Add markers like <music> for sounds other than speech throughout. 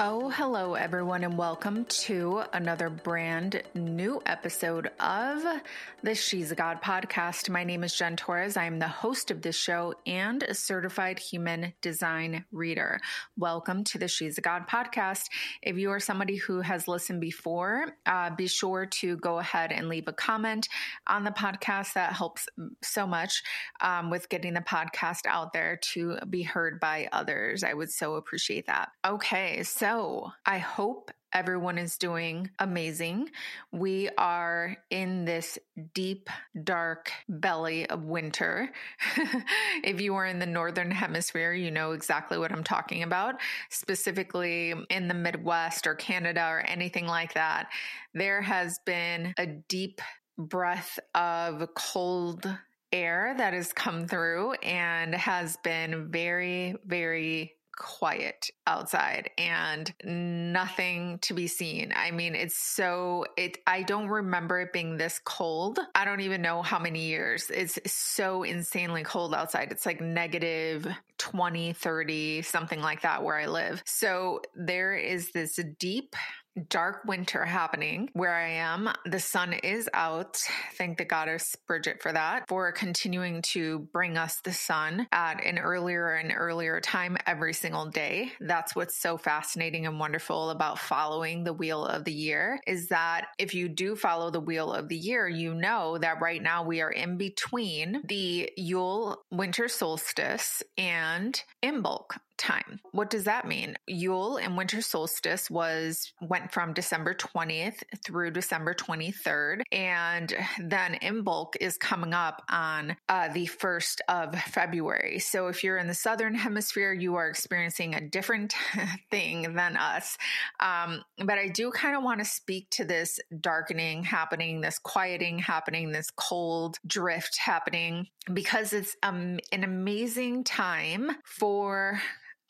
Oh, hello, everyone, and welcome to another brand new episode of the She's a God podcast. My name is Jen Torres. I am the host of this show and a certified human design reader. Welcome to the She's a God podcast. If you are somebody who has listened before, uh, be sure to go ahead and leave a comment on the podcast. That helps so much um, with getting the podcast out there to be heard by others. I would so appreciate that. Okay, so so I hope everyone is doing amazing. We are in this deep, dark belly of winter. <laughs> if you are in the Northern Hemisphere, you know exactly what I'm talking about. Specifically in the Midwest or Canada or anything like that, there has been a deep breath of cold air that has come through and has been very, very quiet outside and nothing to be seen. I mean, it's so it I don't remember it being this cold. I don't even know how many years. It's so insanely cold outside. It's like negative 20, 30, something like that where I live. So there is this deep dark winter happening where I am. The sun is out. Thank the goddess Bridget for that, for continuing to bring us the sun at an earlier and earlier time every single day. That's what's so fascinating and wonderful about following the wheel of the year is that if you do follow the wheel of the year, you know that right now we are in between the Yule winter solstice and Imbolc time. What does that mean? Yule and winter solstice was went from December 20th through December 23rd and then Imbolc is coming up on uh, the 1st of February. So if you're in the southern hemisphere, you are experiencing a different <laughs> thing than us. Um, but I do kind of want to speak to this darkening happening, this quieting happening, this cold drift happening because it's um, an amazing time for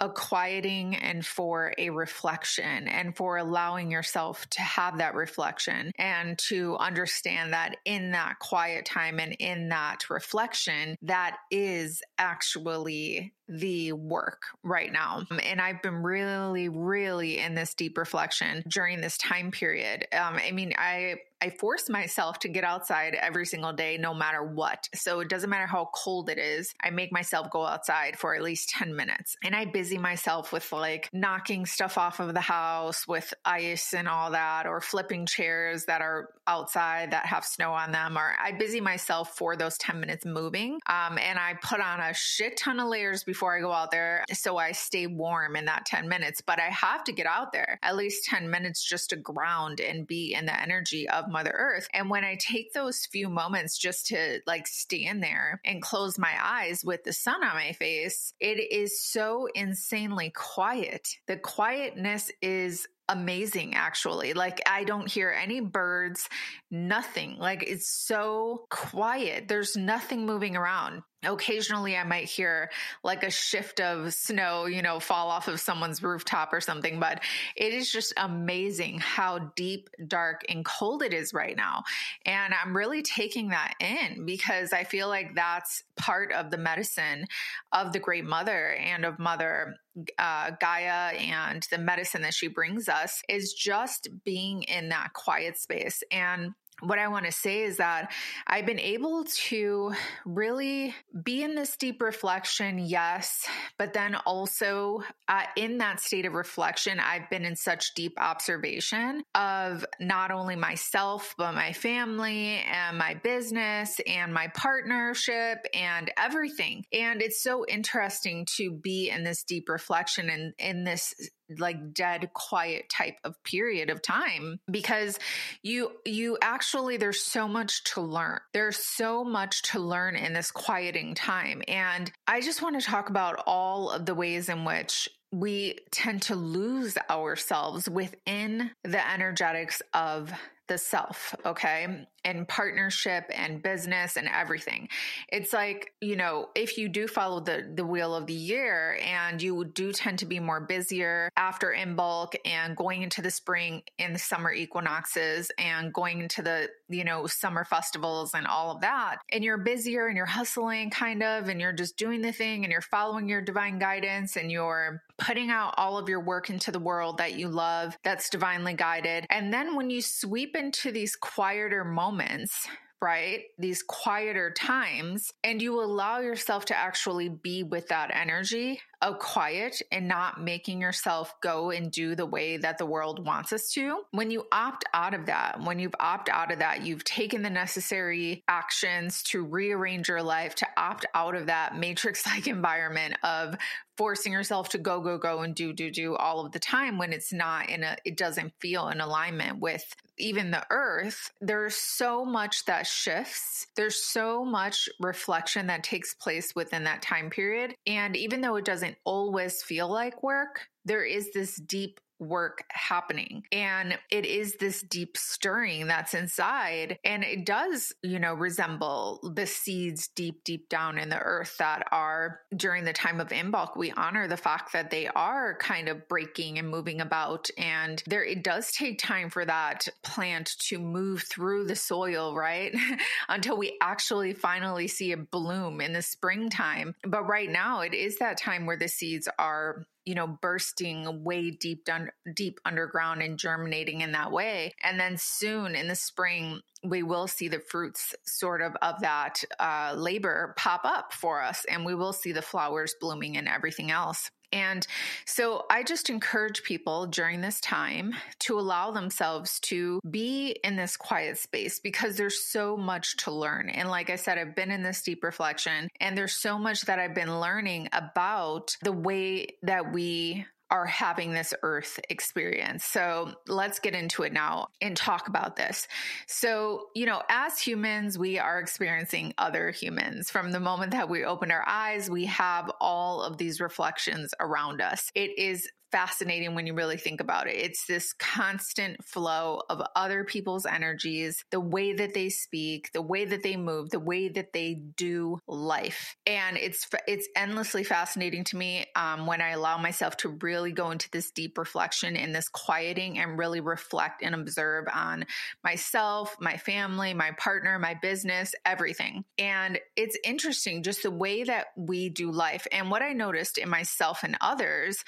a quieting and for a reflection and for allowing yourself to have that reflection and to understand that in that quiet time and in that reflection, that is actually the work right now. And I've been really, really in this deep reflection during this time period. Um, I mean, I I force myself to get outside every single day, no matter what. So it doesn't matter how cold it is. I make myself go outside for at least 10 minutes and I busy myself with like knocking stuff off of the house with ice and all that, or flipping chairs that are outside that have snow on them, or I busy myself for those 10 minutes moving. Um, and I put on a shit ton of layers before I go out there. So I stay warm in that 10 minutes, but I have to get out there at least 10 minutes just to ground and be in the energy of Mother Earth. And when I take those few moments just to like stand there and close my eyes with the sun on my face, it is so insanely quiet. The quietness is amazing actually like i don't hear any birds nothing like it's so quiet there's nothing moving around occasionally I might hear like a shift of snow, you know, fall off of someone's rooftop or something, but it is just amazing how deep, dark, and cold it is right now. And I'm really taking that in because I feel like that's part of the medicine of the Great Mother and of Mother uh, Gaia and the medicine that she brings us is just being in that quiet space. And what I want to say is that I've been able to really be in this deep reflection, yes, but then also uh, in that state of reflection, I've been in such deep observation of not only myself, but my family and my business and my partnership and everything. And it's so interesting to be in this deep reflection and in this like dead quiet type of period of time because you you actually there's so much to learn. There's so much to learn in this quieting time. And i just want to talk about all of the ways in which we tend to lose ourselves within the energetics of the self, okay? And partnership and business and everything. It's like, you know, if you do follow the the wheel of the year and you do tend to be more busier after Imbolc and going into the spring and the summer equinoxes and going into the, you know, summer festivals and all of that. And you're busier and you're hustling kind of and you're just doing the thing and you're following your divine guidance and you're putting out all of your work into the world that you love that's divinely guided. And then when you sweep into these quieter moments, right? These quieter times, and you allow yourself to actually be with that energy of quiet and not making yourself go and do the way that the world wants us to. When you opt out of that, when you've opted out of that, you've taken the necessary actions to rearrange your life, to opt out of that matrix <laughs> like environment of forcing yourself to go go go and do do do all of the time when it's not in a it doesn't feel in alignment with even the earth there's so much that shifts there's so much reflection that takes place within that time period and even though it doesn't always feel like work there is this deep work happening. And it is this deep stirring that's inside. And it does, you know, resemble the seeds deep, deep down in the earth that are during the time of Imbolc. We honor the fact that they are kind of breaking and moving about. And there, it does take time for that plant to move through the soil, right? <laughs> Until we actually finally see a bloom in the springtime. But right now, it is that time where the seeds are you know bursting way deep down deep underground and germinating in that way. And then soon in the spring we will see the fruits sort of of that uh, labor pop up for us and we will see the flowers blooming and everything else and so I just encourage people during this time to allow themselves to be in this quiet space because there's so much to learn. And like I said, I've been in this deep reflection and there's so much that I've been learning about the way that we are having this earth experience. So let's get into it now and talk about this. So, you know, as humans, we are experiencing other humans. From the moment that we open our eyes, we have all of these reflections around us. It is fascinating when you really think about it. It's this constant flow of other people's energies, the way that they speak, the way that they move, the way that they do life. And it's it's endlessly fascinating to me um, when I allow myself to really go into this deep reflection in this quieting and really reflect and observe on myself, my family, my partner, my business, everything. And it's interesting just the way that we do life. And what I noticed in myself and others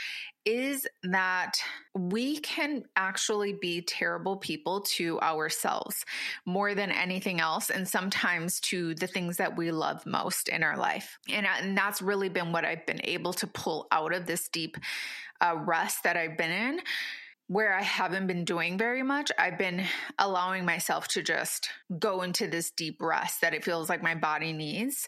is that we can actually be terrible people to ourselves more than anything else, and sometimes to the things that we love most in our life. And, and that's really been what I've been able to pull out of this deep uh, rest that I've been in where I haven't been doing very much, I've been allowing myself to just go into this deep rest that it feels like my body needs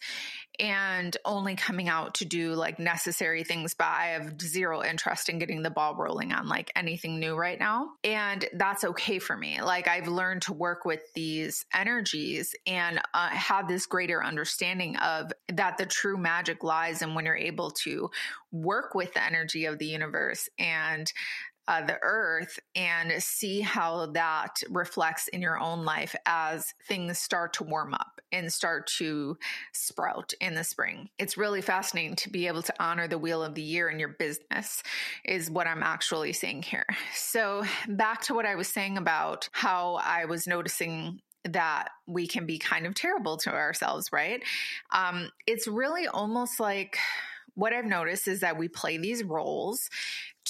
and only coming out to do like necessary things. But I have zero interest in getting the ball rolling on like anything new right now. And that's okay for me. Like I've learned to work with these energies and uh, have this greater understanding of that the true magic lies in when you're able to work with the energy of the universe and uh, the earth and see how that reflects in your own life as things start to warm up and start to sprout in the spring. It's really fascinating to be able to honor the wheel of the year in your business, is what I'm actually saying here. So, back to what I was saying about how I was noticing that we can be kind of terrible to ourselves, right? Um, it's really almost like what I've noticed is that we play these roles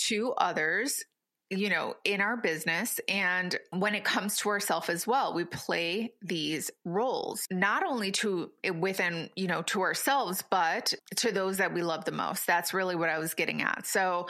to others you know, in our business and when it comes to ourselves as well, we play these roles, not only to eh, within, you know, to ourselves, but to those that we love the most. That's really what I was getting at. So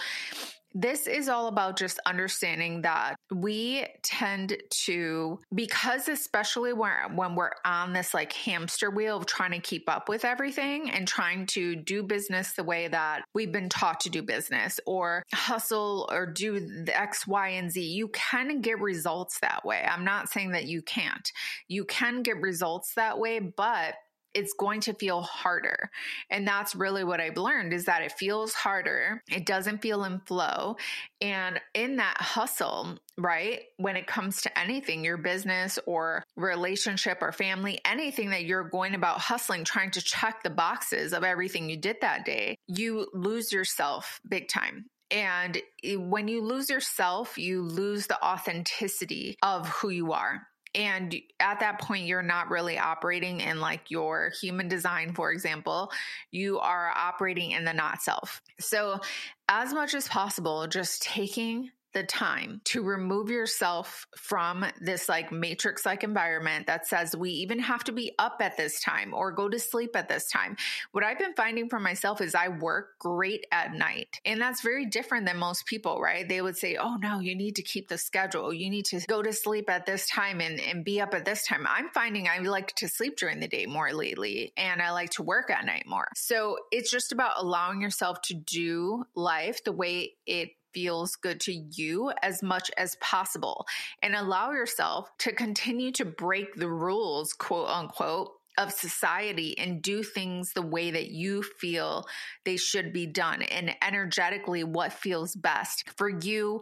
this is all about just understanding that we tend to because especially when, when we're on this like hamster wheel of trying to keep up with everything and trying to do business the way that we've been taught to do business or hustle or do the x y and z you can get results that way. I'm not saying that you can't. You can get results that way but it's going to feel harder. And that's really what I've learned is that it feels harder. It doesn't feel in flow. And in that hustle, right? When it comes to anything, your business or relationship or family, anything that you're going about hustling, trying to check the boxes of everything you did that day, you lose yourself big time. And eh, when you lose yourself, you lose the authenticity of who you are and at that point you're not really operating in like your human design for example. You are operating in the not self. So as much as possible just taking the time to remove yourself from this like matrix like environment that says we even have to be up at this time or go to sleep at this time. What I've been finding for myself is I work great at night. And that's very different than most people, right? They would say, oh no, you need to keep the schedule. You need to go to sleep at this time and, and be up at this time. I'm finding I like to sleep during the day more lately and I like to work at night more. So it's just about allowing yourself to do life the way it feels good to you as much as possible and allow yourself to continue to break the rules, quote unquote, of society and do things the way that you feel they should be done and energetically what feels best for you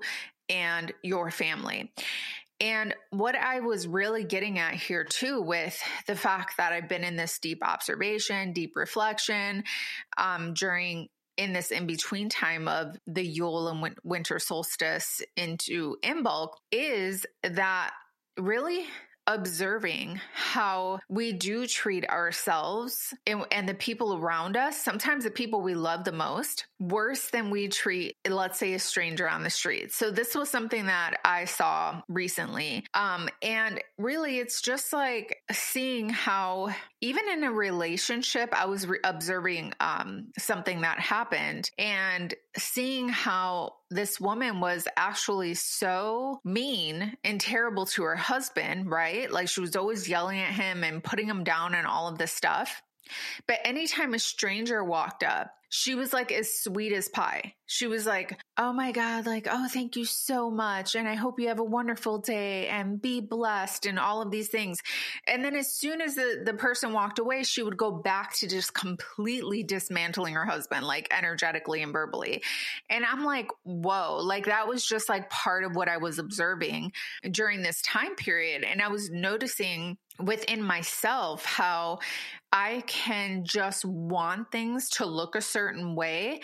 and your family. And what I was really getting at here too, with the fact that I've been in this deep observation, deep reflection um, during in this in between time of the Yule and winter solstice into Imbolc is that really observing how we do treat ourselves and, and, the people around us, sometimes the people we love the most, worse than we treat, let's say, a stranger on the street. So, this was something that I saw recently. Um, and really, it's just like seeing how, even in a relationship, I was re- observing um, something that happened and seeing how this woman was actually so mean and terrible to her husband, right? Like she was always yelling at him and putting him down and all of this stuff. But anytime a stranger walked up, she was like as sweet as pie. She was like, Oh my God, like, oh, thank you so much. And I hope you have a wonderful day and be blessed and all of these things. And then as soon as the, the person walked away, she would go back to just completely dismantling her husband, like energetically and verbally. And I'm like, whoa, like that was just like part of what I was observing during this time period. And I was noticing within myself how I can just want things to look a certain way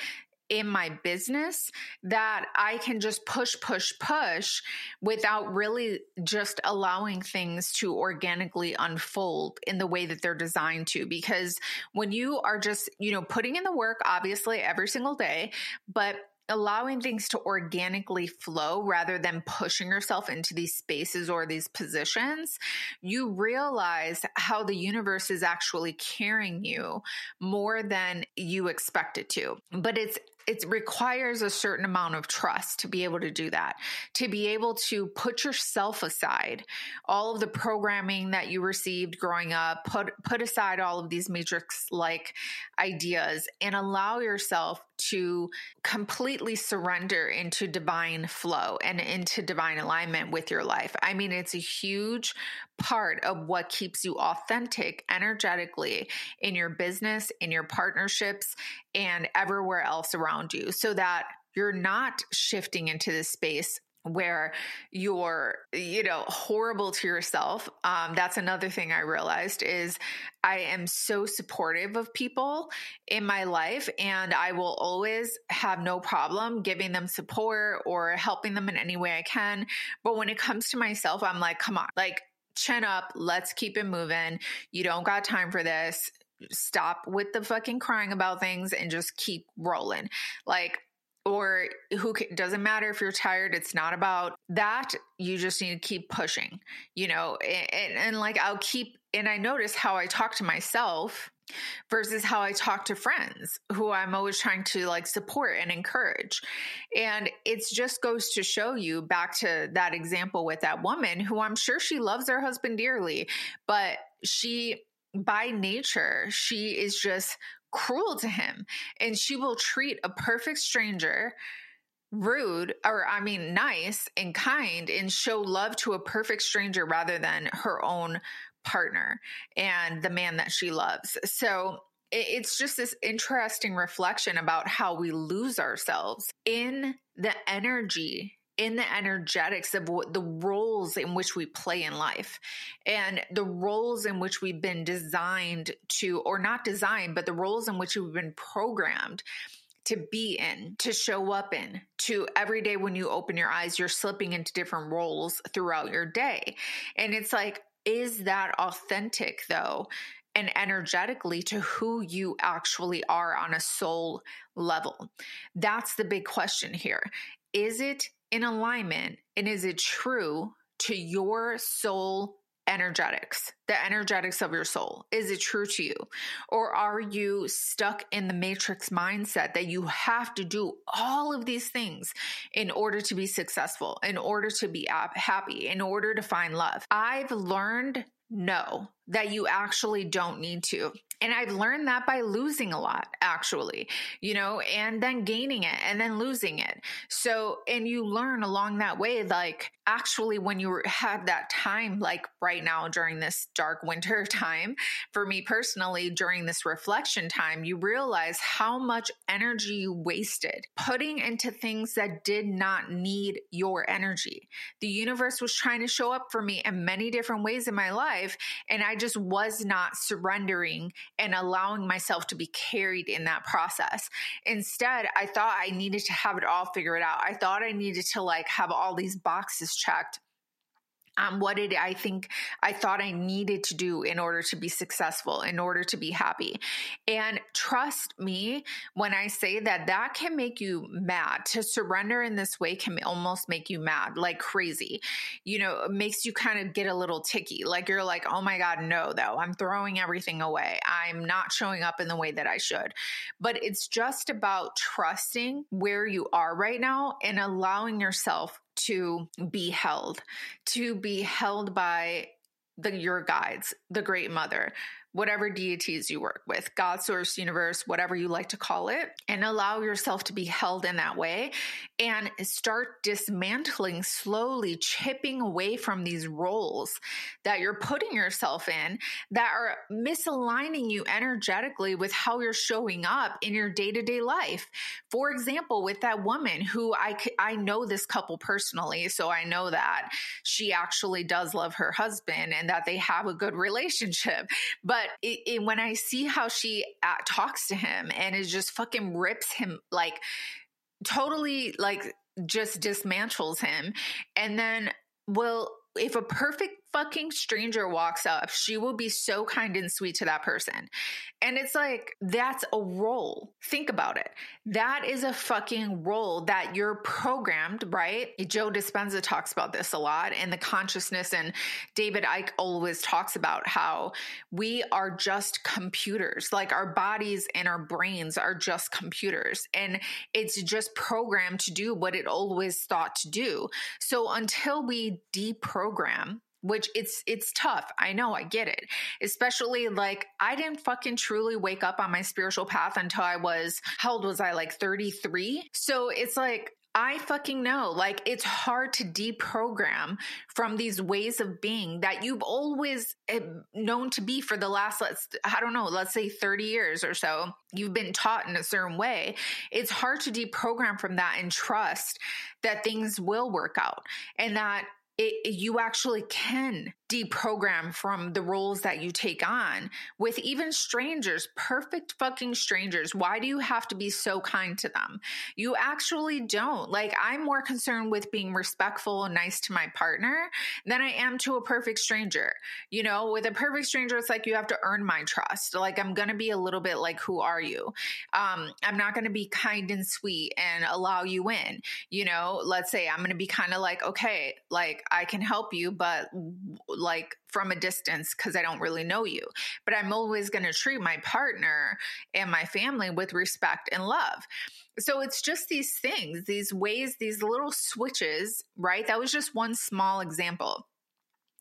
in my business that I can just push, push, push without really just allowing things to organically unfold in the way that they're designed to. Because when you are just, you know, putting in the work, obviously every single day, but allowing things to organically flow rather than pushing yourself into these spaces or these positions, you realize how the universe is actually carrying you more than you expect it to. But it's it requires a certain amount of trust to be able to do that to be able to put yourself aside all of the programming that you received growing up put put aside all of these matrix like ideas and allow yourself to completely surrender into divine flow and into divine alignment with your life. I mean it's a huge part of what keeps you authentic energetically in your business in your partnerships and everywhere else around you so that you're not shifting into this space where you're you know horrible to yourself um, that's another thing i realized is i am so supportive of people in my life and i will always have no problem giving them support or helping them in any way i can. But when it comes to myself i'm like come on like chin up let's keep it moving. You don't got time for this. Stop with the fucking crying about things and just keep rolling. Like or who doesn't matter if you're tired it's not about that you just need to keep pushing you know and, and, like i'll keep and i notice how i talk to myself versus how i talk to friends who i'm always trying to like support and encourage. And it just goes to show you back to that example with that woman who i'm sure she loves her husband dearly but she by nature she is just cruel to him and she will treat a perfect stranger rude or I mean nice and kind and show love to a perfect stranger rather than her own partner and the man that she loves. So it's just this interesting reflection about how we lose ourselves in the energy in the energetics of what the roles in which we play in life and the roles in which we've been designed to, or not designed, but the roles in which we've been programmed to be in, to show up in, to every day when you open your eyes, you're slipping into different roles throughout your day. And it's like, is that authentic though? And energetically to who you actually are on a soul level? That's the big question here. Is it in alignment and is it true to your soul energetics, the energetics of your soul? Is it true to you? Or are you stuck in the matrix mindset that you have to do all of these things in order to be successful, in order to be happy, in order to find love? I've learned no, that you actually don't need to. And I've learned that by losing a lot, actually, you know, and then gaining it and then losing it. So, and you learn along that way, like actually, when you <laughs> have that time, like right now during this dark winter <laughs> time, for me personally, during this reflection time, you realize how much energy you wasted putting into things that did not need your energy. The universe was trying to show up for me in many different ways in my life. And I just was not surrendering and allowing myself to be carried in that process. Instead, I thought I needed to have it all figured out. I thought I needed to like have all these boxes checked um, what did I think I thought I needed to do in order to be successful, in order to be happy. And trust me when I say that that can make you mad. To surrender in this way can almost make you mad, like crazy. You know, it makes you kind of get a little ticky. Like you're like, oh my God, no, though. I'm throwing everything away. I'm not showing up in the way that I should. But it's just about trusting where you are right now and allowing yourself to be held, to be held by the your guides, the great mother, whatever deities you work with, God, source, universe, whatever you like to call it, and allow yourself to be held in that way and start dismantling slowly, chipping away from these roles that you're putting yourself in that are misaligning you energetically with how you're showing up in your day to day life. For example, with that woman who I, I know this couple personally, so I know that she actually does love her husband and that they have a good relationship. But but it, it, when I see how she uh, talks to him and is just fucking rips him like totally like just dismantles him. And then well, if a perfect fucking stranger walks up, she will be so kind and sweet to that person. And it's like, that's a role. Think about it. That is a fucking role that you're programmed, right? Joe Dispenza talks about this a lot and the consciousness, and David Icke always talks about how we are just computers. Like our bodies and our brains are just computers. And it's just programmed to do what it always thought to do. So until we deprogram, which it's it's tough. I know, I get it. Especially like I didn't fucking truly wake up on my spiritual path until I was how old was I? Like 33. So it's like I fucking know. Like, it's hard to deprogram from these ways of being that you've always eh, known to be for the last, let's, I don't know, let's say 30 years or so. You've been taught in a certain way. It's hard to deprogram from that and trust that things will work out and that it, you actually can deprogram from the roles that you take on with even strangers, perfect fucking strangers. Why do you have to be so kind to them? You actually don't. Like, I'm more concerned with being respectful and nice to my partner than I am to a perfect stranger. You know, with a perfect stranger, it's like you have to earn my trust. Like, I'm going to be a little bit like, who are you? Um, I'm not going to be kind and sweet and allow you in. You know, let's say I'm going to be kind of like, okay, like I can help you, but like from a distance because I don't really know you. But I'm always going to treat my partner and my family with respect and love. So it's just these things, these ways, these little switches, right? That was just one small example.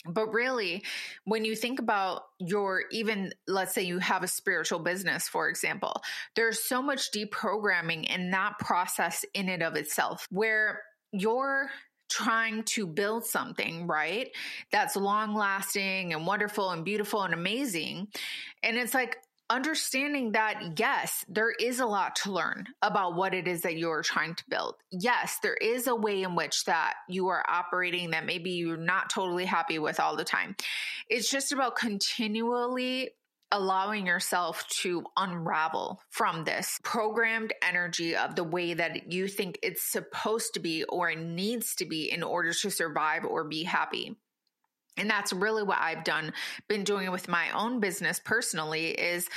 But really, when you think about your, even let's say you have a spiritual business, for example, there's so much deprogramming in that process in and of itself where your trying to build something, right? That's long lasting and wonderful and beautiful and amazing. And it's like, understanding that yes, there is a lot to learn about what it is that you're trying to build. Yes, there is a way in which that you are operating that maybe you're not totally happy with all the time. It's just about continually allowing yourself to unravel from this programmed energy of the way that you think it's supposed to be or needs to be in order to survive or be happy and that's really what i've done been doing with my own business personally is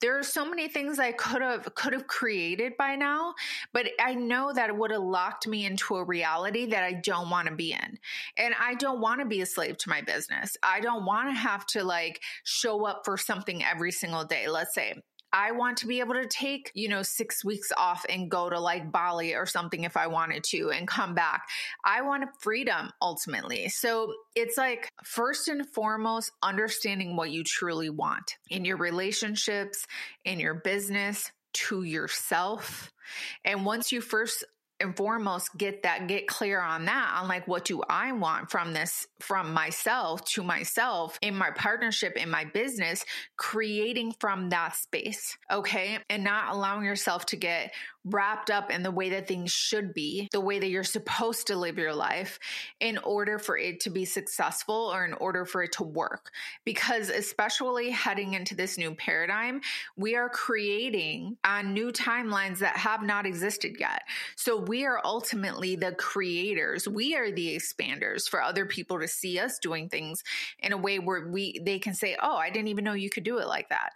there are so many things i could have could have created by now but i know that it would have locked me into a reality that i don't want to be in. And i don't want to be a slave to my business. I don't want to have to like show up for something every single day. Let's say I want to be able to take, you know, six weeks off and go to like Bali or something if I wanted to and come back. I want freedom ultimately. So it's like, first and foremost, understanding what you truly want in your relationships, in your business, to yourself. And once you first and foremost get that get clear on that. On like what do i want from this from myself to myself in my partnership in my business creating from that space okay? And not allowing yourself to get wrapped up in the way that things should be, the way that you're supposed to live your life in order for it to be successful or in order for it to work. Because, especially heading into this new paradigm, we are creating on new timelines that have not existed yet. So, we are ultimately the creators, we are the expanders for other people to see us doing things in a way where we they can say, "Oh, I didn't even know you could do it like that.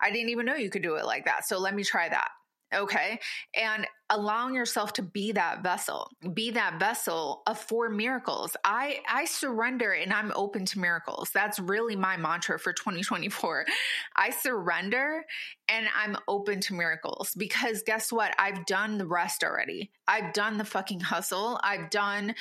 I didn't even know you could do it like that. So let me try that." Okay. And allowing yourself to be that vessel, be that vessel of for miracles. I, I surrender and I'm open to miracles. That's really my mantra for 2024. I surrender and I'm open to miracles because guess what? I've done the rest already. I've done the fucking hustle. I've done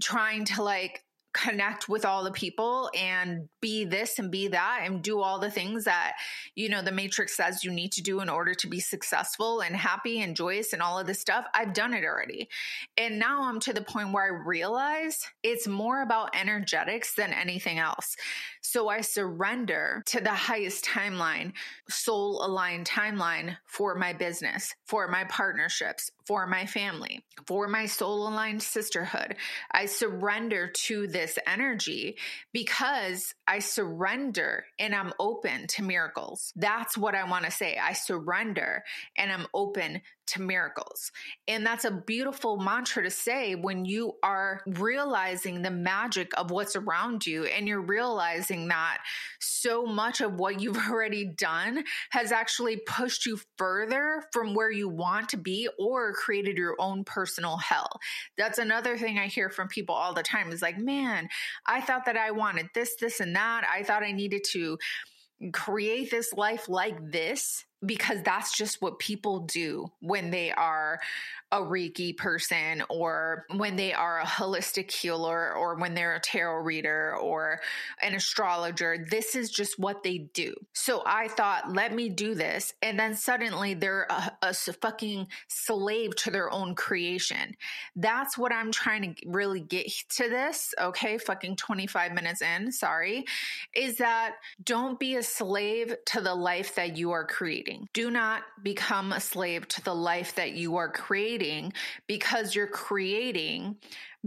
trying to like connect with all the people and be this and be that and do all the things that you know the matrix says you need to do in order to be successful and happy and joyous and all of this stuff i've done it already. And now i'm to the point where i realize it's more about energetics than anything else. So i surrender to the highest timeline soul aligned timeline for my business for my partnerships for my family for my soul aligned sisterhood i surrender to this energy because I surrender and I'm open to miracles. That's what I want to say. I surrender and I'm open to miracles. And that's a beautiful mantra to say when you are realizing the magic of what's around you and you're realizing that so much of what you've <laughs> already done has actually pushed you further from where you want to be or created your own personal hell. That's another thing I hear from people all the time is like, man, I thought that I wanted this, this, and that. I thought I needed to create this life like this because that's just what people do when they are a Reiki person or when they are a holistic healer or when they're a tarot reader or an astrologer. This is just what they do. So I thought, let me do this. And then suddenly they're a, a fucking slave to their own creation. That's what I'm trying to really get to this. Okay. Fucking 25 minutes in. Sorry. Is that don't be a slave to the life that you are creating. Do not become a slave to the life that you are creating creating because you're creating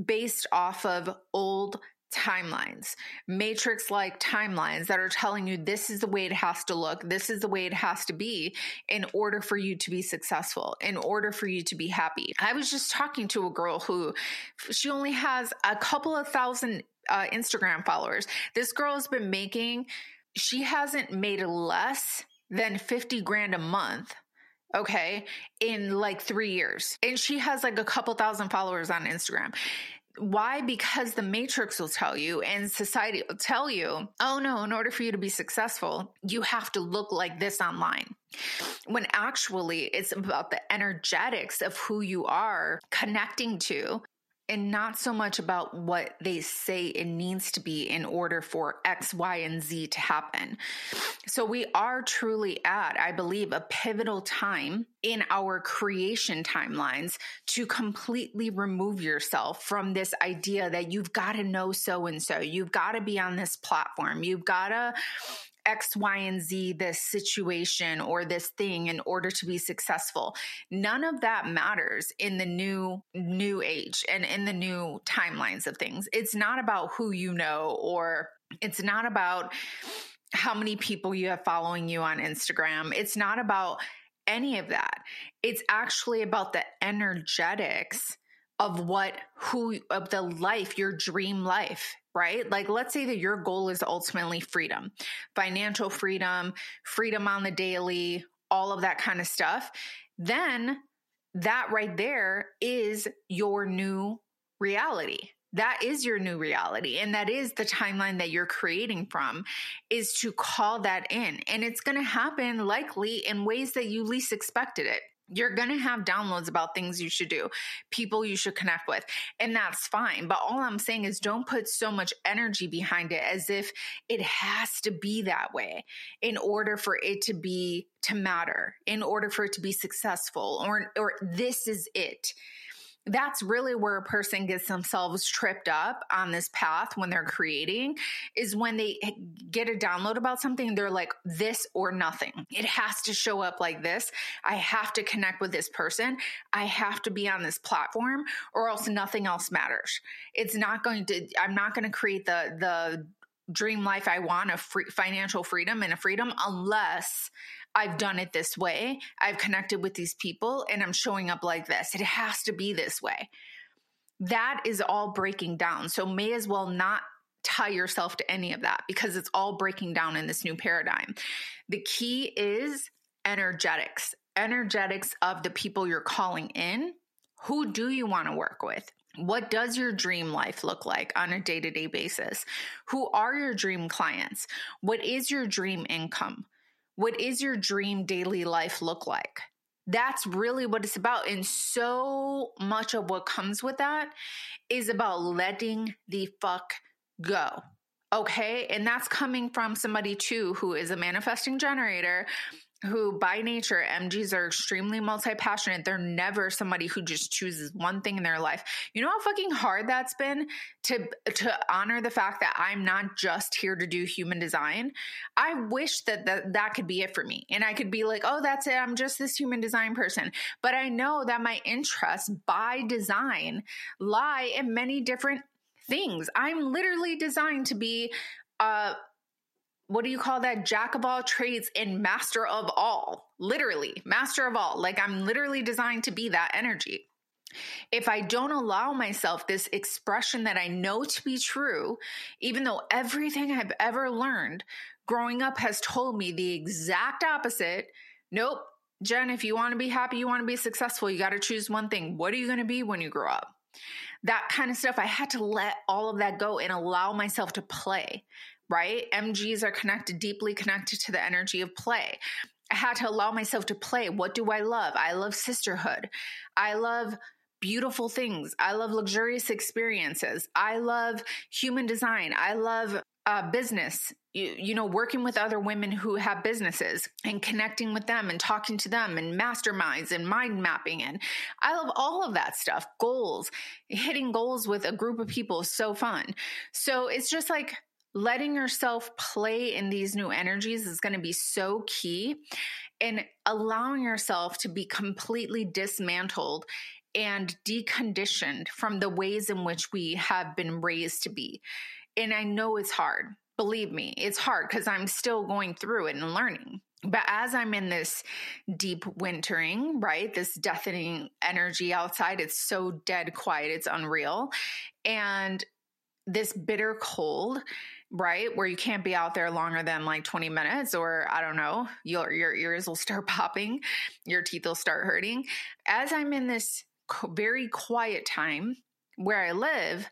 based off of old timelines, matrix like timelines that are telling you this is the way it has to look, this is the way it has to be in order for you to be successful, in order for you to be happy. I was just talking to a girl who she only has a couple of thousand uh, Instagram followers. This girl has been making, she hasn't made less than 50 grand a month okay, in like three years. And she has like a couple thousand followers on Instagram. Why? Because the matrix will tell you and society will tell you, oh no, in order for you to be successful, you have to look like this online. When actually it's about the energetics of who you are connecting to and not so much about what they say it needs to be in order for X, Y, and Z to happen. So we are truly at, I believe, a pivotal time in our creation timelines to completely remove yourself from this idea that you've got to know so and so, you've got to be on this platform, you've got to X, Y, and Z this situation or this thing in order to be successful. None of that matters in the new new age and in the new timelines of things. It's not about who you know or it's not about how many people you have following you on Instagram. It's not about any of that. It's actually about the energetics of what who of the life your dream life right? Like let's say that your goal is ultimately freedom financial freedom freedom on the daily all of that kind of stuff. Then that right there is your new reality. That is your new reality. And that is the timeline that you're creating from is to call that in. And it's going to happen likely in ways that you least expected it you're going to have downloads about things you should do, people you should connect with, and that's fine. But all I'm saying is don't put so much energy behind it as if it has to be that way in order for it to be to matter, in order for it to be successful, or or this is it that's really where a person gets themselves tripped up on this path when they're creating is when they get a download about something they're like this or nothing. It has to show up like this. I have to connect with this person. I have to be on this platform or else nothing else matters. It's not going to i'm not going to create the the dream life i want of free, financial freedom and a freedom unless I've done it this way. I've connected with these people and I'm showing up like this. It has to be this way. That is all breaking down. So, may as well not tie yourself to any of that because it's all breaking down in this new paradigm. The key is energetics, energetics of the people you're calling in. Who do you want to work with? What does your dream life look like on a day to day basis? Who are your dream clients? What is your dream income? What is your dream daily life look like? That's really what it's about. And so much of what comes with that is about letting the fuck go. Okay. And that's coming from somebody too who is a manifesting generator who by nature MGs are extremely multi-passionate. They're never somebody who just chooses one thing in their life. You know how fucking hard that's been to to honor the fact that I'm not just here to do human design. I wish that that, that could be it for me. And I could be like, "Oh, that's it. I'm just this human design person." But I know that my interests by design lie in many different things. I'm literally designed to be uh what do you call that? Jack of all trades and master of all. Literally, master of all. Like I'm literally designed to be that energy. If I don't allow myself this expression that I know to be true, even though everything I've ever learned growing up has told me the exact opposite, nope. Jen, if you want to be happy, you want to be successful, you got to choose one thing. What are you going to be when you grow up? That kind of stuff. I had to let all of that go and allow myself to play right? MGs are connected, deeply connected to the energy of play. I had to allow myself to play. What do I love? I love sisterhood. I love beautiful things. I love luxurious experiences. I love human design. I love uh, business, you, you know, working with other women who have businesses and connecting with them and talking to them and masterminds and mind mapping. And I love all of that stuff. Goals, hitting goals with a group of people is so fun. So it's just like letting yourself play in these new energies is going to be so key and allowing yourself to be completely dismantled and deconditioned from the ways in which we have been raised to be. And I know it's hard. Believe me, it's hard because I'm still going through it and learning. But as I'm in this deep wintering, right, this deafening energy outside, it's so dead quiet, it's unreal. And this bitter cold, right, where you can't be out there longer than like 20 minutes, or I don't know, your, your ears will start <laughs> popping, your teeth will start hurting. As I'm in this very quiet time where I live,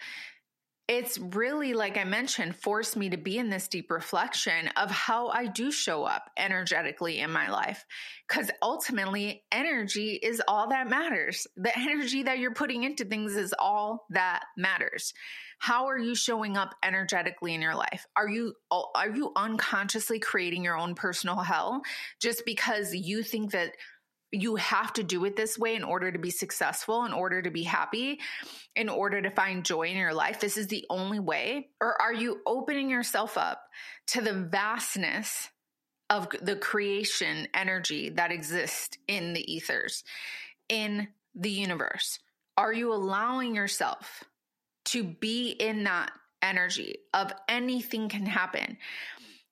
it's really, like I mentioned, forced me to be in this deep reflection of how I do show up energetically in my life. Because ultimately, energy is all that matters. The energy that you're putting into things is all that matters. How are you showing up energetically in your life? Are you oh, are you unconsciously creating your own personal hell just because you think that you have to do it this way in order to be successful, in order to be happy, in order to find joy in your life? This is the only way? Or are you opening yourself up to the vastness of the creation energy that exists in the ethers, in the universe? Are you allowing yourself to be in that energy of anything can happen?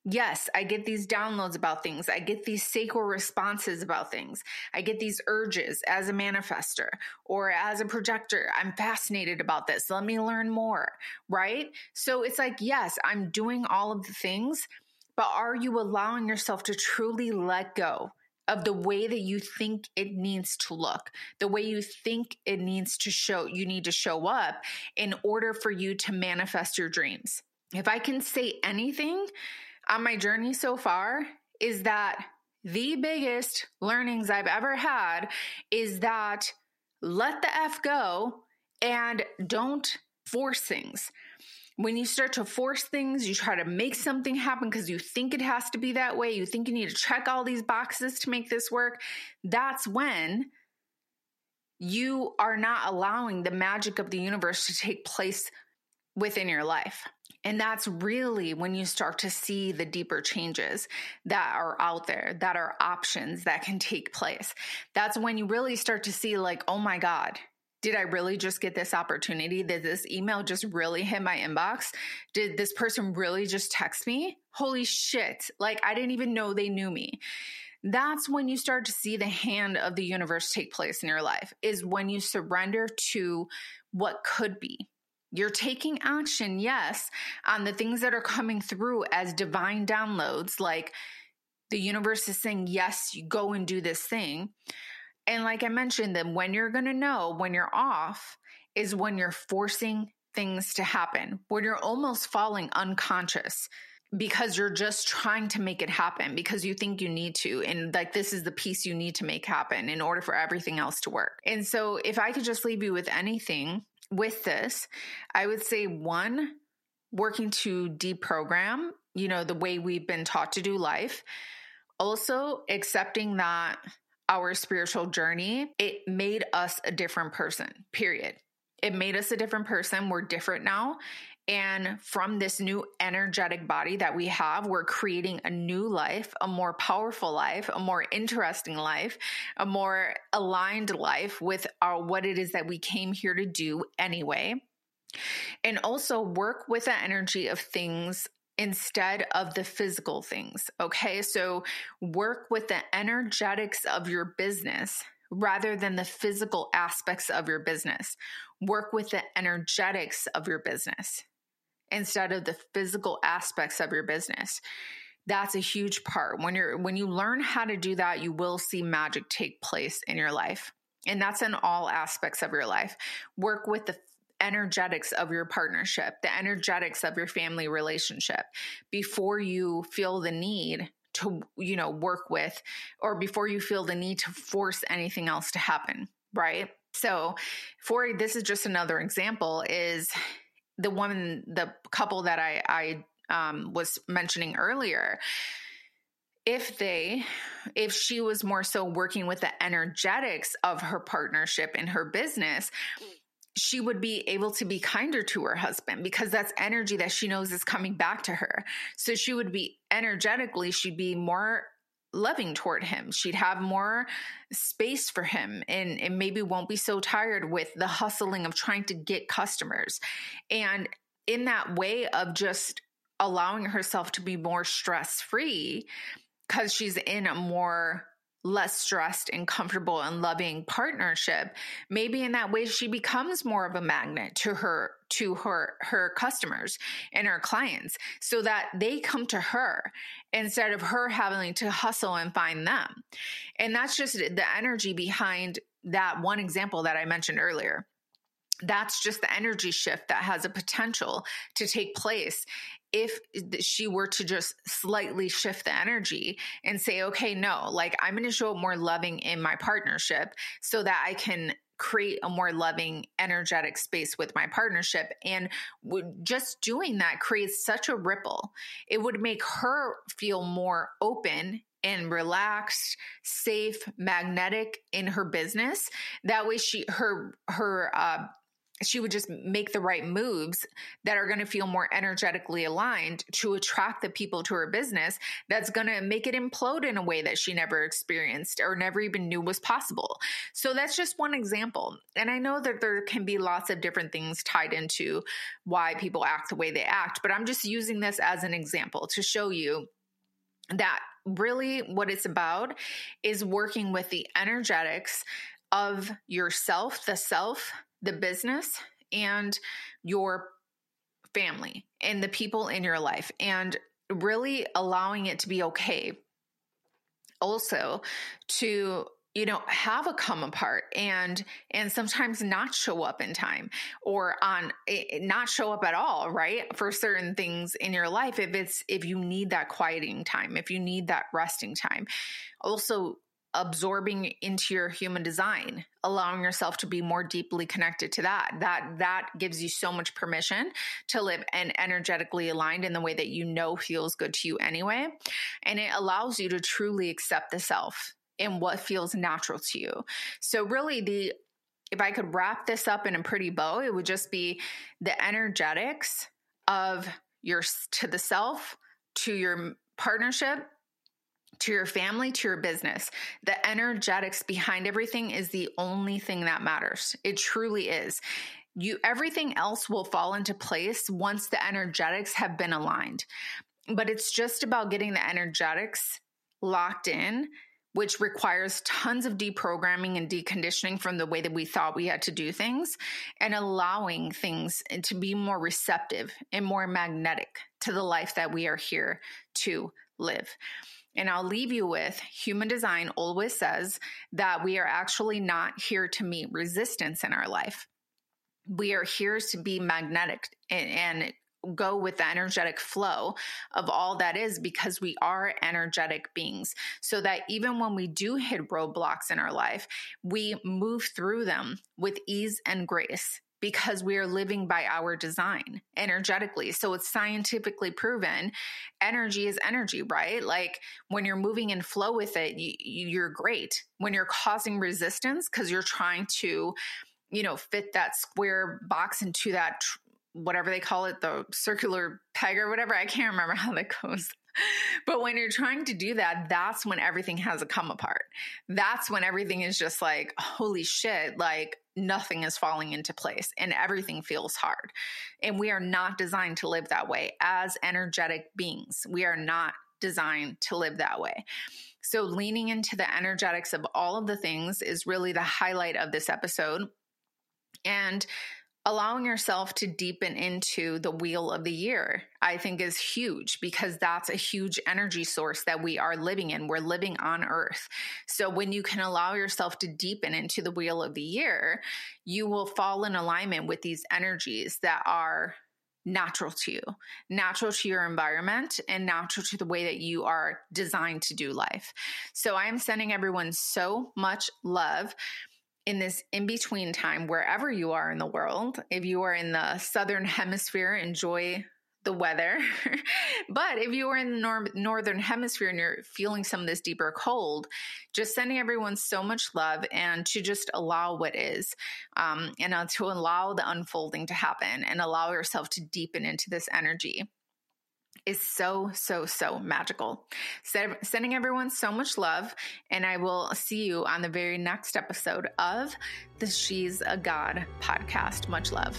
Yes, I get these downloads about things. I get these sacral responses about things. I get these urges as a manifester or as a projector. I'm fascinated about this. Let me learn more, right? So it's like, yes, I'm doing all of the things, but are you allowing yourself to truly let go of the way that you think it needs to look, the way you think it needs to show, you need to show up in order for you to manifest your dreams? If I can say anything, on my journey so far is that the biggest learnings I've ever had is that let the F go and don't force things. When you start to force things, you try to make something happen because you think it has to be that way. You think you need to check all these boxes to make this work. That's when you are not allowing the magic of the universe to take place within your life. And that's really when you start to see the deeper changes that are out there, that are options that can take place. That's when you really start to see, like, oh my God, did I really just get this opportunity? Did this email just really hit my inbox? Did this person really just text me? Holy shit. Like, I didn't even know they knew me. That's when you start to see the hand of the universe take place in your life, is when you surrender to what could be you're taking action, yes, on the things that are coming through as divine downloads, like the universe is saying, yes, you go and do this thing. And like I mentioned, then when you're going to know when you're off is when you're forcing things to happen, when you're almost falling unconscious because you're just trying to make it happen because you think you need to. And like this is the piece you need to make happen in order for everything else to work. And so if I could just leave you with anything, with this, I would say one, working to deprogram, you know, the way we've been taught to do life. Also, accepting that our spiritual journey, it made us a different person, period. It made us a different person. We're different now. And from this new energetic body that we have, we're creating a new life, a more powerful life, a more interesting life, a more aligned life with our, what it is that we came here to do anyway. And also work with the energy of things instead of the physical things. Okay. So work with the energetics of your business rather than the physical aspects of your business. Work with the energetics of your business instead of the physical aspects of your business that's a huge part when you're when you learn how to do that you will see magic take place in your life and that's in all aspects of your life work with the energetics of your partnership, the energetics of your family relationship before you feel the need to, you know, work with or before you feel the need to force anything else to happen, right? So, for this is just another example is the woman, the couple that I I um, was mentioning earlier if they if she was more so working with the energetics of her partnership in her business she would be able to be kinder to her husband because that's energy that she knows is coming back to her. So she would be energetically she'd be more loving toward him. She'd have more space for him and, and maybe won't be so tired with the hustling of trying to get customers. And in that way of just allowing herself to be more stress free because she's in a more less stressed and comfortable and loving partnership maybe in that way she becomes more of a magnet to her to her her customers and her clients so that they come to her instead of her having to hustle and find them. And that's just the energy behind that one example that i mentioned earlier. That's just the energy shift that has a potential to take place if she were to just slightly shift the energy and say, okay, no, like I'm going to show more loving in my partnership so that I can create a more loving, energetic space with my partnership. And just doing that creates such a ripple. It would make her feel more open and relaxed, safe, magnetic in her business. That way she her her uh she would just make the right moves that are going to feel more energetically aligned to attract the people to her business that's going to make it implode in a way that she never experienced or never even knew was possible. So that's just one example. And I know that there can be lots of different things tied into why people act the way they act, but I'm just using this as an example to show you that really what it's about is working with the energetics of yourself, the self, the business and your family and the people in your life and really allowing it to be okay. Also to you know have a come apart and and sometimes not show up in time or on eh, eh, not show up at all right for certain things in your life if it's if you need that quieting time if you need that resting time. Also absorbing into your human design allowing yourself to be more deeply connected to that. That that gives you so much permission to live and energetically aligned in the way that you know feels good to you anyway. And it allows you to truly accept the self and what feels natural to you. So really the if i could wrap this up in a pretty bow it would just be the energetics of your to the self to your partnership to your family, to your business. The energetics behind everything is the only thing that matters. It truly is. You everything else will fall into place once the energetics have been aligned. But it's just about getting the energetics locked in, which requires tons of deprogramming and deconditioning from the way that we thought we had to do things and allowing things to be more receptive and more magnetic to the life that we are here to live. And I'll leave you with human design always says that we are actually not here to meet resistance in our life. We are here to be magnetic and, and go with the energetic flow of all that is because we are energetic beings. So that even when we do hit roadblocks in our life, we move through them with ease and grace because we are living by our design energetically. So it's scientifically proven energy is energy, right? Like when you're moving in flow with it, you, are great. When you're causing resistance because you're trying to, you know, fit that square box into that whatever they call it, the circular peg or whatever. I can't remember <laughs> how that goes. But when you're trying to do that, that's when everything has a come apart. That's when everything is just like, holy shit, like nothing is falling into place and everything feels hard. And we are not designed to live that way as energetic beings. We are not designed to live that way. So, leaning into the energetics of all of the things is really the highlight of this episode. And allowing yourself to deepen into the wheel of the year, I think is huge because that's a huge energy source that we are living in. We're living on earth. So when you can allow yourself to deepen into the wheel of the year, you will fall in alignment with these energies that are natural to you, natural to your environment, and natural to the way that you are designed to do life. So I'm sending everyone so much love in this in between time, wherever you are in the world. If you are in the southern <laughs> hemisphere, enjoy the weather. <laughs> but if you are in the nor- northern hemisphere and you're feeling some of this deeper cold, just sending everyone so much love and to just allow what is um, and uh, to allow the unfolding to happen and allow yourself to deepen into this energy is so, so, so magical. Sending everyone so much love, and I will see you on the very next episode of the She's a God podcast. Much love.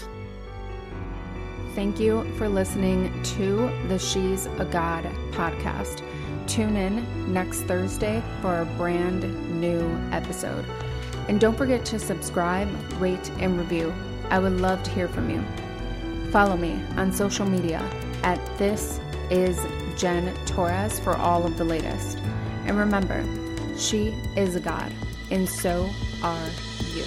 Thank you for listening to the She's a God podcast. Tune in next Thursday for a brand new episode. And don't forget to subscribe, rate, and review. I would love to hear from you. Follow me on social media at this is Jen Torres for all of the latest. And remember, she is a God, and so are you.